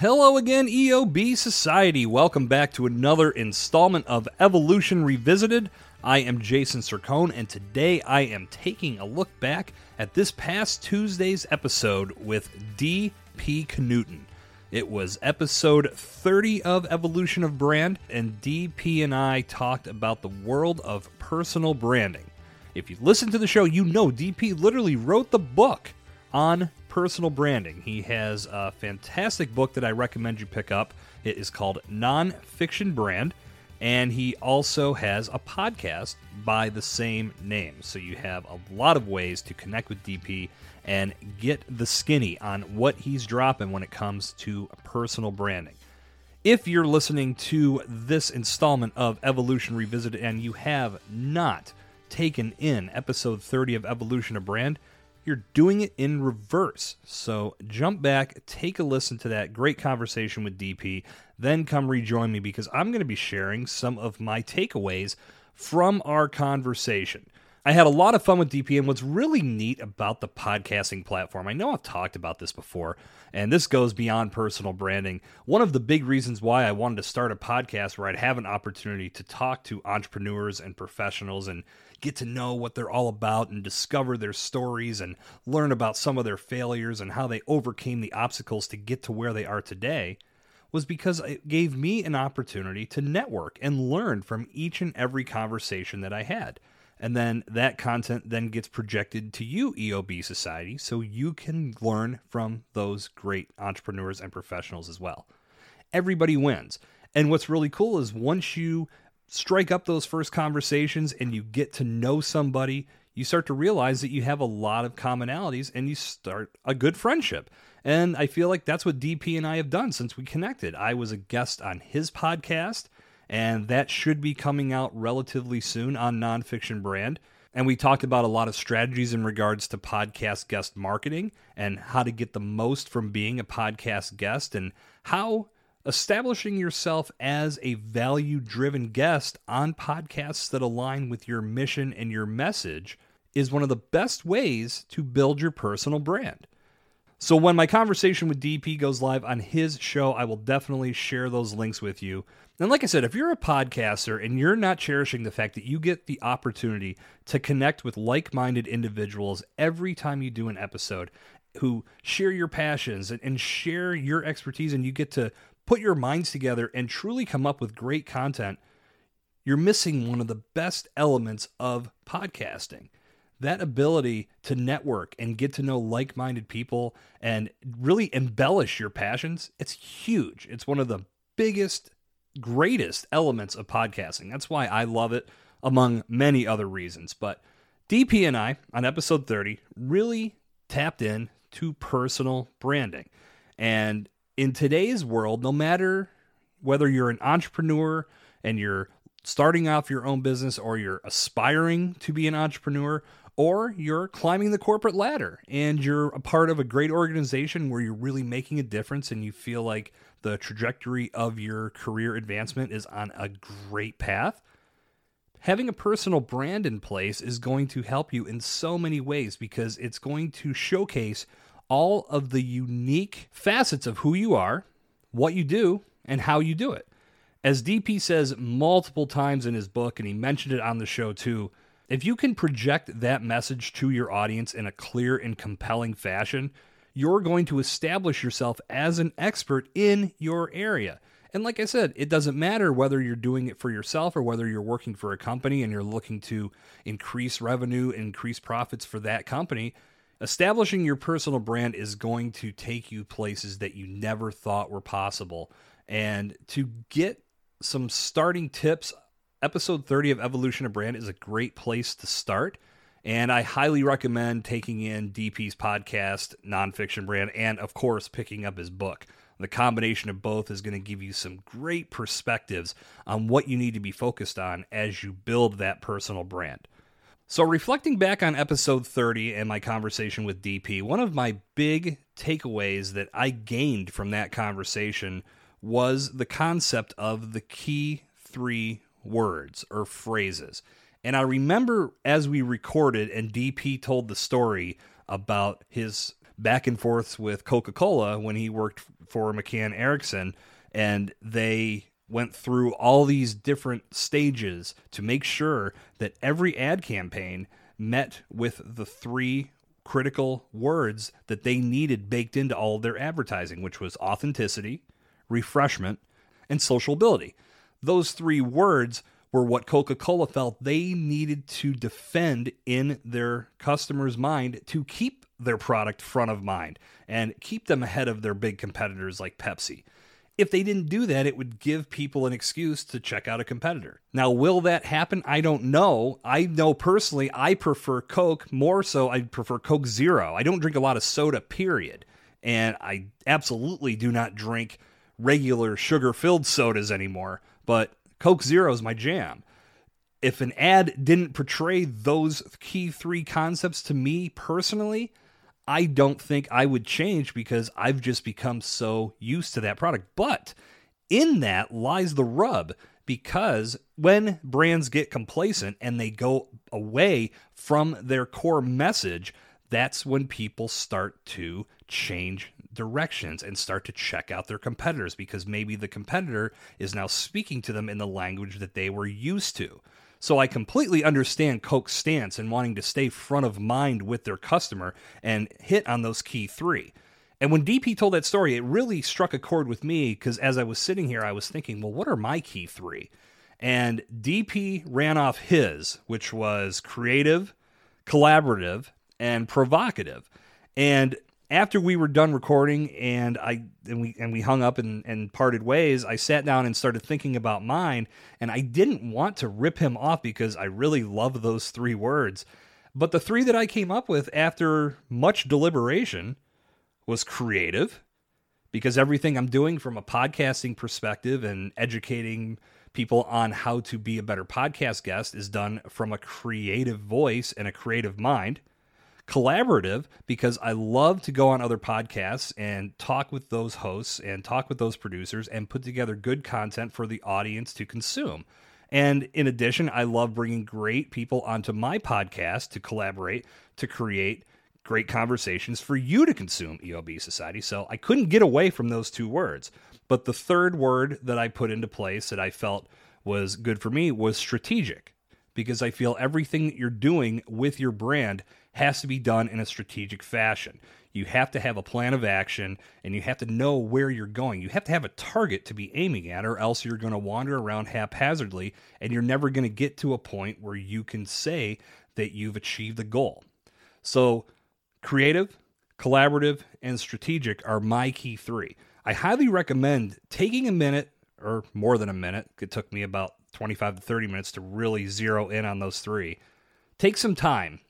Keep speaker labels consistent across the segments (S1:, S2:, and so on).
S1: Hello again, EOB Society. Welcome back to another installment of Evolution Revisited. I am Jason Sircone, and today I am taking a look back at this past Tuesday's episode with D.P. Knudten. It was episode 30 of Evolution of Brand, and DP and I talked about the world of personal branding. If you listen to the show, you know DP literally wrote the book on personal branding. He has a fantastic book that I recommend you pick up. It is called Nonfiction Brand, and he also has a podcast by the same name. So you have a lot of ways to connect with DP and get the skinny on what he's dropping when it comes to personal branding. If you're listening to this installment of Evolution Revisited and you have not taken in episode 30 of Evolution of Brand, you're doing it in reverse. So jump back, take a listen to that great conversation with DP, then come rejoin me because I'm going to be sharing some of my takeaways from our conversation. I had a lot of fun with DP, and what's really neat about the podcasting platform, I know I've talked about this before, and this goes beyond personal branding. One of the big reasons why I wanted to start a podcast where I'd have an opportunity to talk to entrepreneurs and professionals and get to know what they're all about and discover their stories and learn about some of their failures and how they overcame the obstacles to get to where they are today was because it gave me an opportunity to network and learn from each and every conversation that I had. And then that content then gets projected to you, EOB Society, so you can learn from those great entrepreneurs and professionals as well. Everybody wins. And what's really cool is once you strike up those first conversations and you get to know somebody, you start to realize that you have a lot of commonalities and you start a good friendship. And I feel like that's what DP and I have done since we connected. I was a guest on his podcast and that should be coming out relatively soon on Nonfiction Brand. And we talked about a lot of strategies in regards to podcast guest marketing and how to get the most from being a podcast guest and how establishing yourself as a value driven guest on podcasts that align with your mission and your message is one of the best ways to build your personal brand. So, when my conversation with DP goes live on his show, I will definitely share those links with you. And like I said, if you're a podcaster and you're not cherishing the fact that you get the opportunity to connect with like minded individuals every time you do an episode who share your passions and, share your expertise, and you get to put your minds together and truly come up with great content, you're missing one of the best elements of podcasting that ability to network and get to know like minded people and really embellish your passions, it's huge. It's one of the biggest, greatest elements of podcasting. That's why I love it, among many other reasons. But DP and I, on episode 30, really tapped in to personal branding. And in today's world, no matter whether you're an entrepreneur and you're starting off your own business or you're aspiring to be an entrepreneur or you're climbing the corporate ladder and you're a part of a great organization where you're really making a difference and you feel like the trajectory of your career advancement is on a great path. Having a personal brand in place is going to help you in so many ways because it's going to showcase all of the unique facets of who you are, what you do, and how you do it. As DP says multiple times in his book, and he mentioned it on the show too, if you can project that message to your audience in a clear and compelling fashion, you're going to establish yourself as an expert in your area. And like I said, it doesn't matter whether you're doing it for yourself or whether you're working for a company and you're looking to increase revenue, increase profits for that company. Establishing your personal brand is going to take you places that you never thought were possible. And to get some starting tips episode 30 of Evolution of Brand is a great place to start. And I highly recommend taking in DP's podcast, Nonfiction Brand, and of course, picking up his book. The combination of both is going to give you some great perspectives on what you need to be focused on as you build that personal brand. So, reflecting back on episode 30 and my conversation with DP, one of my big takeaways that I gained from that conversation was the concept of the key three words or phrases. And I remember as we recorded and DP told the story about his back and forths with Coca Cola when he worked for McCann Erickson, and they went through all these different stages to make sure that every ad campaign met with the three critical words that they needed baked into all their advertising, which was authenticity, refreshment, and sociability. Those three words were what Coca Cola felt they needed to defend in their customers' mind to keep their product front of mind and keep them ahead of their big competitors like Pepsi. If they didn't do that, it would give people an excuse to check out a competitor. Now, will that happen? I don't know. I know personally, I prefer Coke more so. I prefer Coke Zero. I don't drink a lot of soda, period. And I absolutely do not drink regular sugar filled sodas anymore. But Coke Zero is my jam. If an ad didn't portray those key three concepts to me personally, I don't think I would change because I've just become so used to that product. But in that lies the rub because when brands get complacent and they go away from their core message, that's when people start to change directions and start to check out their competitors because maybe the competitor is now speaking to them in the language that they were used to. So I completely understand Coke's stance in wanting to stay front of mind with their customer and hit on those key three. And when DP told that story, it really struck a chord with me because as I was sitting here, I was thinking, well, what are my key three? And DP ran off his, which was creative, collaborative, and provocative. And after we were done recording and I and we and we hung up and, and parted ways, I sat down and started thinking about mine, and I didn't want to rip him off because I really love those three words. But the three that I came up with after much deliberation was creative, because everything I'm doing from a podcasting perspective and educating people on how to be a better podcast guest is done from a creative voice and a creative mind collaborative because I love to go on other podcasts and talk with those hosts and talk with those producers and put together good content for the audience to consume. And in addition, I love bringing great people onto my podcast to collaborate to create great conversations for you to consume EOB Society. So I couldn't get away from those two words. But the third word that I put into place that I felt was good for me was strategic because I feel everything that you're doing with your brand has to be done in a strategic fashion. You have to have a plan of action and you have to know where you're going. You have to have a target to be aiming at, or else you're going to wander around haphazardly and you're never going to get to a point where you can say that you've achieved the goal. So, creative, collaborative, and strategic are my key three. I highly recommend taking a minute or more than a minute. It took me about 25 to 30 minutes to really zero in on those three. Take some time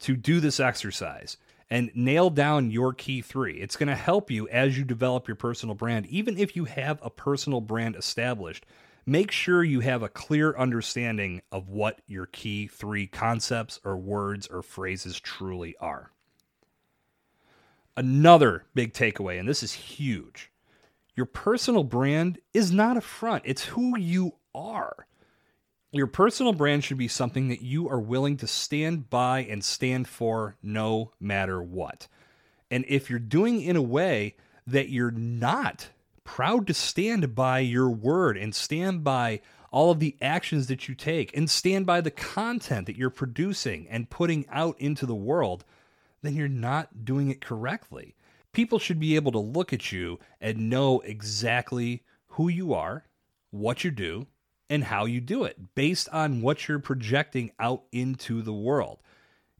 S1: to do this exercise and nail down your key three. It's going to help you as you develop your personal brand. Even if you have a personal brand established, make sure you have a clear understanding of what your key three concepts or words or phrases truly are. Another big takeaway, and this is huge your personal brand is not a front, it's who you are. Your personal brand should be something that you are willing to stand by and stand for no matter what. And if you're doing in a way that you're not proud to stand by your word and stand by all of the actions that you take and stand by the content that you're producing and putting out into the world, then you're not doing it correctly. People should be able to look at you and know exactly who you are, what you do, and how you do it based on what you're projecting out into the world.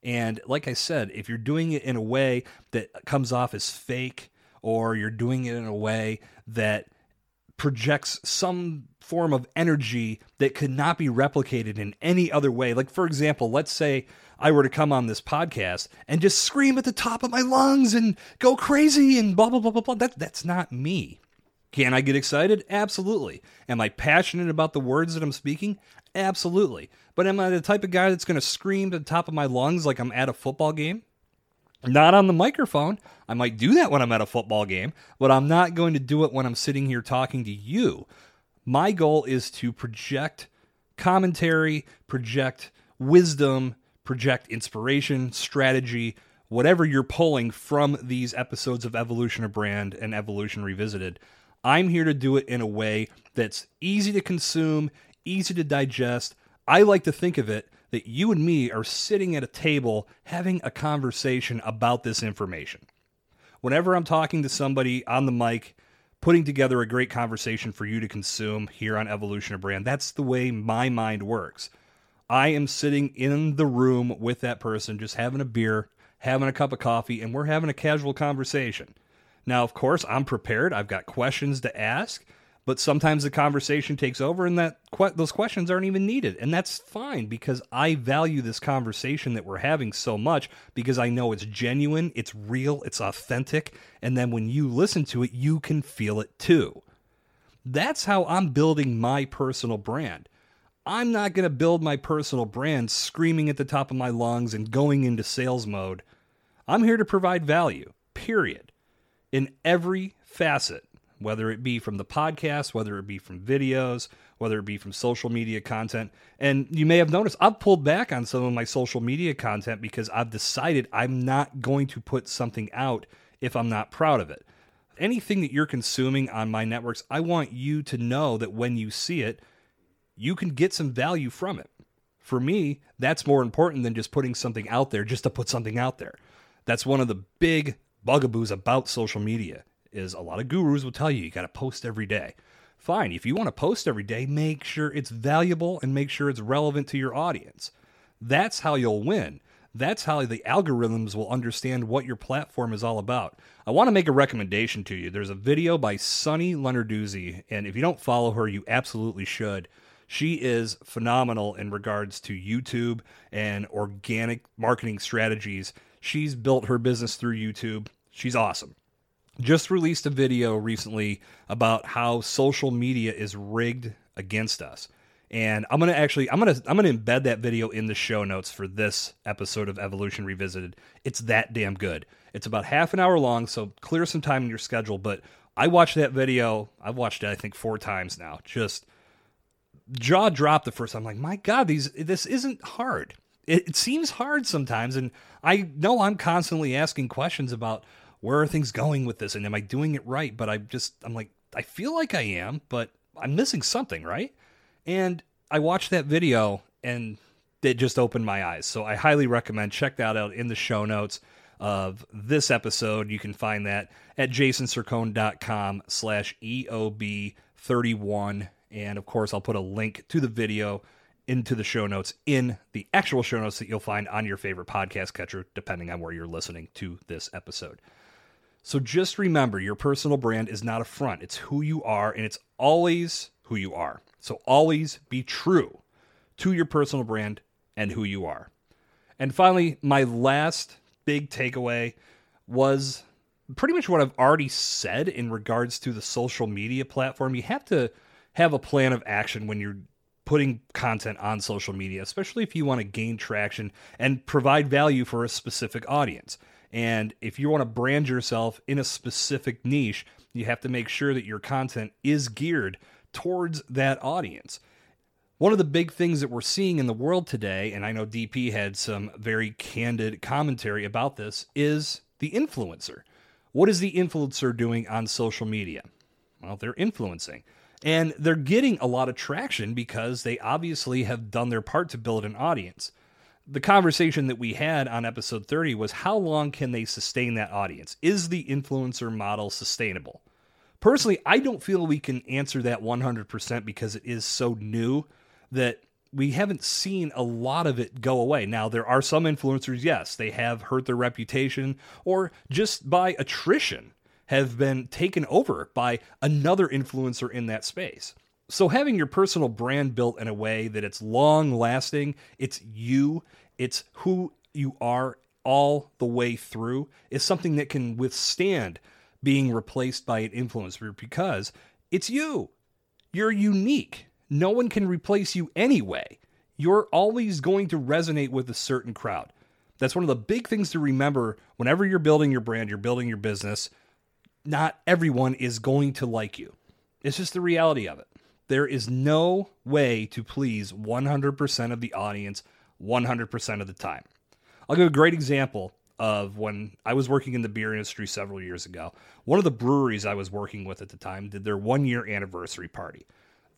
S1: And like I said, if you're doing it in a way that comes off as fake, or you're doing it in a way that projects some form of energy that could not be replicated in any other way. Like, for example, let's say I were to come on this podcast and just scream at the top of my lungs and go crazy and blah, blah, blah, blah, blah. That, that's not me. Can I get excited? Absolutely. Am I passionate about the words that I'm speaking? Absolutely. But am I the type of guy that's going to scream to the top of my lungs like I'm at a football game? Not on the microphone. I might do that when I'm at a football game, but I'm not going to do it when I'm sitting here talking to you. My goal is to project commentary, project wisdom, project inspiration, strategy, whatever you're pulling from these episodes of Evolution of Brand and Evolution Revisited. I'm here to do it in a way that's easy to consume, easy to digest. I like to think of it that you and me are sitting at a table having a conversation about this information. Whenever I'm talking to somebody on the mic, putting together a great conversation for you to consume here on Evolution of Brand, that's the way my mind works. I am sitting in the room with that person, just having a beer, having a cup of coffee, and we're having a casual conversation. Now, of course, I'm prepared. I've got questions to ask, but sometimes the conversation takes over and that those questions aren't even needed. And that's fine because I value this conversation that we're having so much because I know it's genuine, it's real, it's authentic, and then when you listen to it, you can feel it too. That's how I'm building my personal brand. I'm not going to build my personal brand screaming at the top of my lungs and going into sales mode. I'm here to provide value, period, in every facet whether it be from the podcast, whether it be from videos, whether it be from social media content. And you may have noticed I've pulled back on some of my social media content because I've decided I'm not going to put something out if I'm not proud of it. Anything that you're consuming on my networks, I want you to know that when you see it, you can get some value from it. For me, that's more important than just putting something out there just to put something out there. That's one of the big bugaboos about social media is a lot of gurus will tell you you got to post every day. Fine, if you want to post every day, make sure it's valuable and make sure it's relevant to your audience. That's how you'll win. That's how the algorithms will understand what your platform is all about. I want to make a recommendation to you. There's a video by Sunny Lenarduzzi, and if you don't follow her, you absolutely should. She is phenomenal in regards to YouTube and organic marketing strategies. She's built her business through YouTube. She's awesome just released a video recently about how social media is rigged against us. And I'm gonna actually I'm gonna I'm gonna embed that video in the show notes for this episode of Evolution Revisited. It's that damn good. It's about half an hour long, so clear some time in your schedule. But I watched that video. I've watched it I think four times now. Just jaw dropped the first time. I'm like, my God, these this isn't hard. It, it seems hard sometimes, and I know I'm constantly asking questions about where are things going with this and am I doing it right? But I just I'm like I feel like I am, but I'm missing something, right? And I watched that video and it just opened my eyes. So I highly recommend check that out in the show notes of this episode. You can find that at jasonsircone.com slash EOB31. And of course, I'll put a link to the video into the show notes in the actual show notes that you'll find on your favorite podcast catcher, depending on where you're listening to this episode. So just remember your personal brand is not a front, it's who you are, and it's always who you are. So always be true to your personal brand and who you are. And finally, my last big takeaway was pretty much what I've already said in regards to the social media platform. You have to have a plan of action when you're putting content on social media, especially if you want to gain traction and provide value for a specific audience. And if you want to brand yourself in a specific niche, you have to make sure that your content is geared towards that audience. One of the big things that we're seeing in the world today, and I know DP had some very candid commentary about this, is the influencer. What is the influencer doing on social media? Well, they're influencing. And they're getting a lot of traction because they obviously have done their part to build an audience the conversation that we had on episode 30 was how long can they sustain that audience? Is the influencer model sustainable? Personally, I don't feel we can answer that 100% because it is so new that we haven't seen a lot of it go away. Now, there are some influencers, yes, they have hurt their reputation or just by attrition have been taken over by another influencer in that space. So, having your personal brand built in a way that it's long lasting, it's you, it's who you are all the way through, is something that can withstand being replaced by an influencer because it's you. You're unique. No one can replace you anyway. You're always going to resonate with a certain crowd. That's one of the big things to remember whenever you're building your brand, you're building your business. Not everyone is going to like you. It's just the reality of it. There is no way to please 100% of the audience 100% of the time. I'll give a great example of when I was working in the beer industry several years ago. One of the breweries I was working with at the time did their one year anniversary party.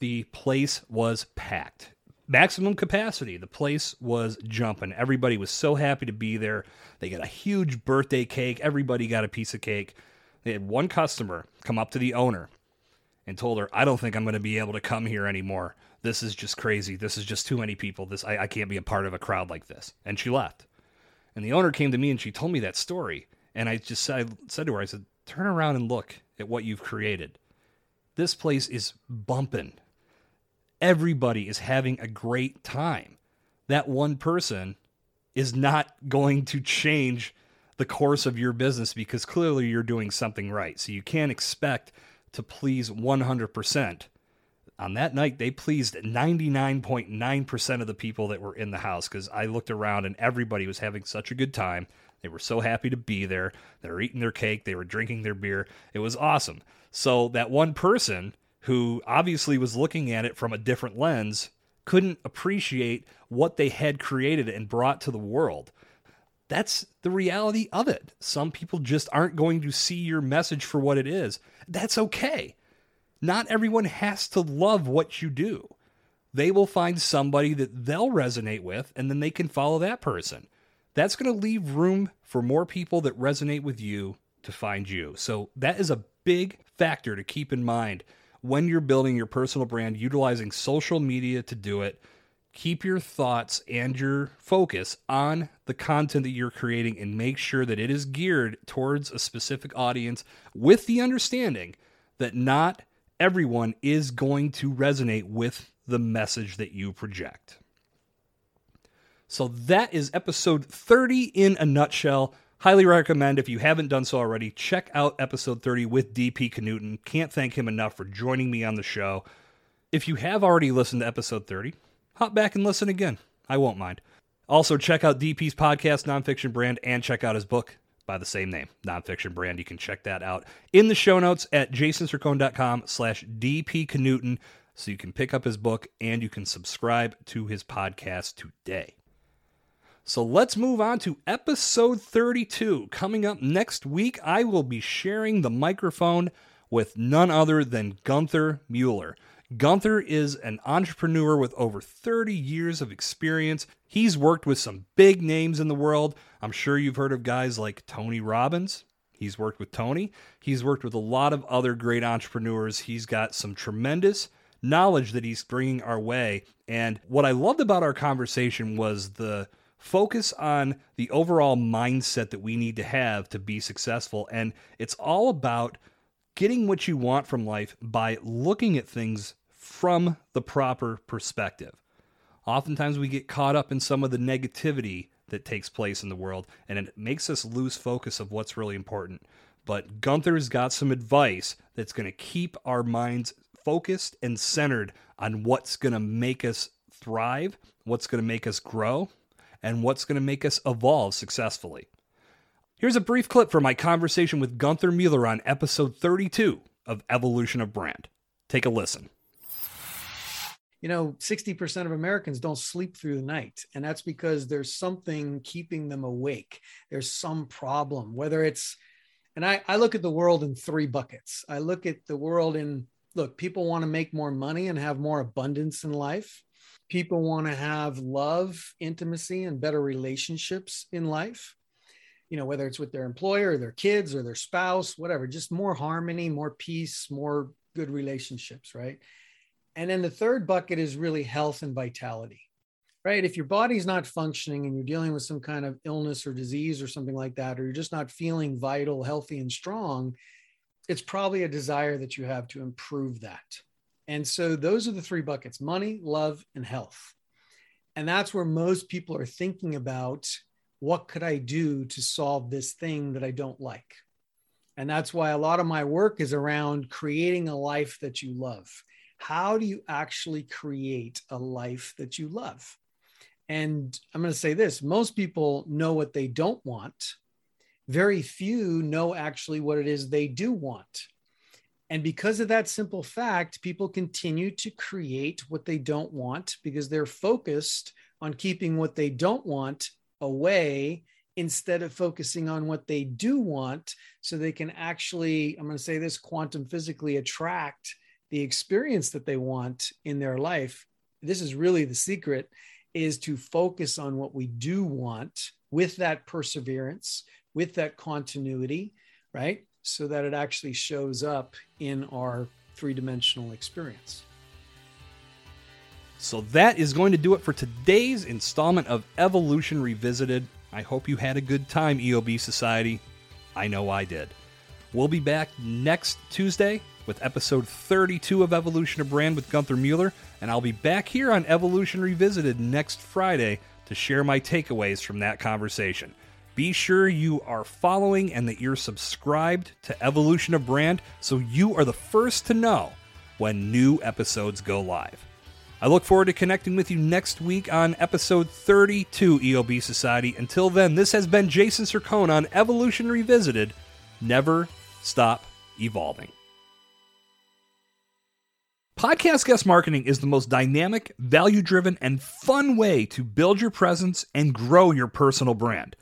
S1: The place was packed, maximum capacity. The place was jumping. Everybody was so happy to be there. They got a huge birthday cake. Everybody got a piece of cake. They had one customer come up to the owner and told her, I don't think I'm going to be able to come here anymore. This is just crazy. This is just too many people. This I, I can't be a part of a crowd like this. And she left. And the owner came to me and she told me that story. And I just said, I said to her, I said, turn around and look at what you've created. This place is bumping. Everybody is having a great time. That one person is not going to change the course of your business because clearly you're doing something right. So you can't expect to please 100%. On that night, they pleased 99.9% of the people that were in the house because I looked around and everybody was having such a good time. They were so happy to be there. They were eating their cake, they were drinking their beer. It was awesome. So, that one person who obviously was looking at it from a different lens couldn't appreciate what they had created and brought to the world. That's the reality of it. Some people just aren't going to see your message for what it is. That's okay. Not everyone has to love what you do. They will find somebody that they'll resonate with, and then they can follow that person. That's going to leave room for more people that resonate with you to find you. So, that is a big factor to keep in mind when you're building your personal brand, utilizing social media to do it. Keep your thoughts and your focus on the content that you're creating and make sure that it is geared towards a specific audience with the understanding that not everyone is going to resonate with the message that you project. So that is episode 30 in a nutshell. Highly recommend if you haven't done so already, check out episode 30 with DP Knudten. Can't thank him enough for joining me on the show. If you have already listened to episode 30, hop back and listen again. I won't mind. Also, check out DP's podcast, Nonfiction Brand, and check out his book, by the same name, Nonfiction Brand. You can check that out in the show notes at jasonsircone.com slash dpknudten so you can pick up his book and you can subscribe to his podcast today. So let's move on to episode 32. Coming up next week, I will be sharing the microphone with none other than Gunther Mueller. Gunther is an entrepreneur with over 30 years of experience. He's worked with some big names in the world. I'm sure you've heard of guys like Tony Robbins. He's worked with Tony. He's worked with a lot of other great entrepreneurs. He's got some tremendous knowledge that he's bringing our way. And what I loved about our conversation was the focus on the overall mindset that we need to have to be successful. And it's all about getting what you want from life by looking at things from the proper perspective. Oftentimes we get caught up in some of the negativity that takes place in the world, and it makes us lose focus of what's really important. But Gunther's got some advice that's going to keep our minds focused and centered on what's going to make us thrive, what's going to make us grow, and what's going to make us evolve successfully. Here's a brief clip from my conversation with Gunther Mueller on episode 32 of Evolution of Brand. Take a listen
S2: you know 60% of americans don't sleep through the night. And that's because there's something keeping them awake. There's some problem whether it's and I, I look at the world in three buckets. I look at the world in look people want to make more money and have more abundance in life. People want to have love intimacy and better relationships in life. You know whether it's with their employer or their kids or their spouse whatever just more harmony more peace more good relationships right and then the third bucket is really health and vitality, right? If your body's not functioning and you're dealing with some kind of illness or disease or something like that, or you're just not feeling vital, healthy, and strong, it's probably a desire that you have to improve that. And so those are the three buckets money, love, and health. And that's where most people are thinking about what could I do to solve this thing that I don't like? And that's why a lot of my work is around creating a life that you love how do you actually create a life that you love? And I'm going to say this most people know what they don't want. Very few know actually what it is they do want. And because of that simple fact, people continue to create what they don't want because they're focused on keeping what they don't want away instead of focusing on what they do want so they can actually i'm going to say this quantum physically attract the experience that they want in their life this is really the secret is to focus on what we do want with that perseverance with that continuity right so that it actually shows up in our three-dimensional experience
S1: so that is going to do it for today's installment of Evolution Revisited. I hope you had a good time, EOB Society. I know I did. We'll be back next Tuesday with episode 32 of Evolution of Brand with Gunther Mueller, and I'll be back here on Evolution Revisited next Friday to share my takeaways from that conversation. Be sure you are following and that you're subscribed to Evolution of Brand so you are the first to know when new episodes go live. I look forward to connecting with you next week on episode 32 EOB Society. Until then, this has been Jason Sircone on Evolution Revisited. Never stop evolving. Podcast guest marketing is the most dynamic, value driven, and fun way to build your presence and grow your personal brand.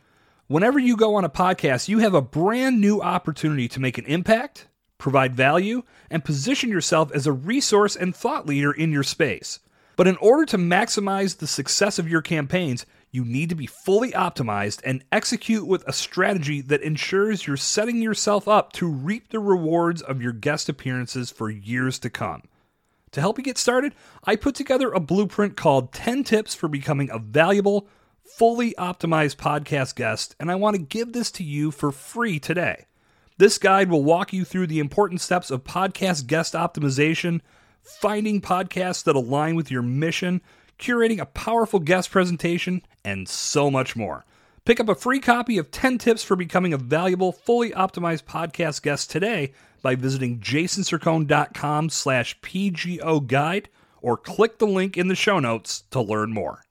S1: Whenever you go on a podcast, you have a brand new opportunity to make an impact, provide value, and position yourself as a resource and thought leader in your space. But in order to maximize the success of your campaigns, you need to be fully optimized and execute with a strategy that ensures you're setting yourself up to reap the rewards of your guest appearances for years to come. To help you get started, I put together a blueprint called 10 Tips for Becoming a Valuable, Fully Optimized Podcast Guest, and I want to give this to you for free today. This guide will walk you through the important steps of podcast guest optimization finding podcasts that align with your mission, curating a powerful guest presentation, and so much more. Pick up a free copy of 10 tips for becoming a valuable, fully optimized podcast guest today by visiting jasonsircone.com slash pgo guide or click the link in the show notes to learn more.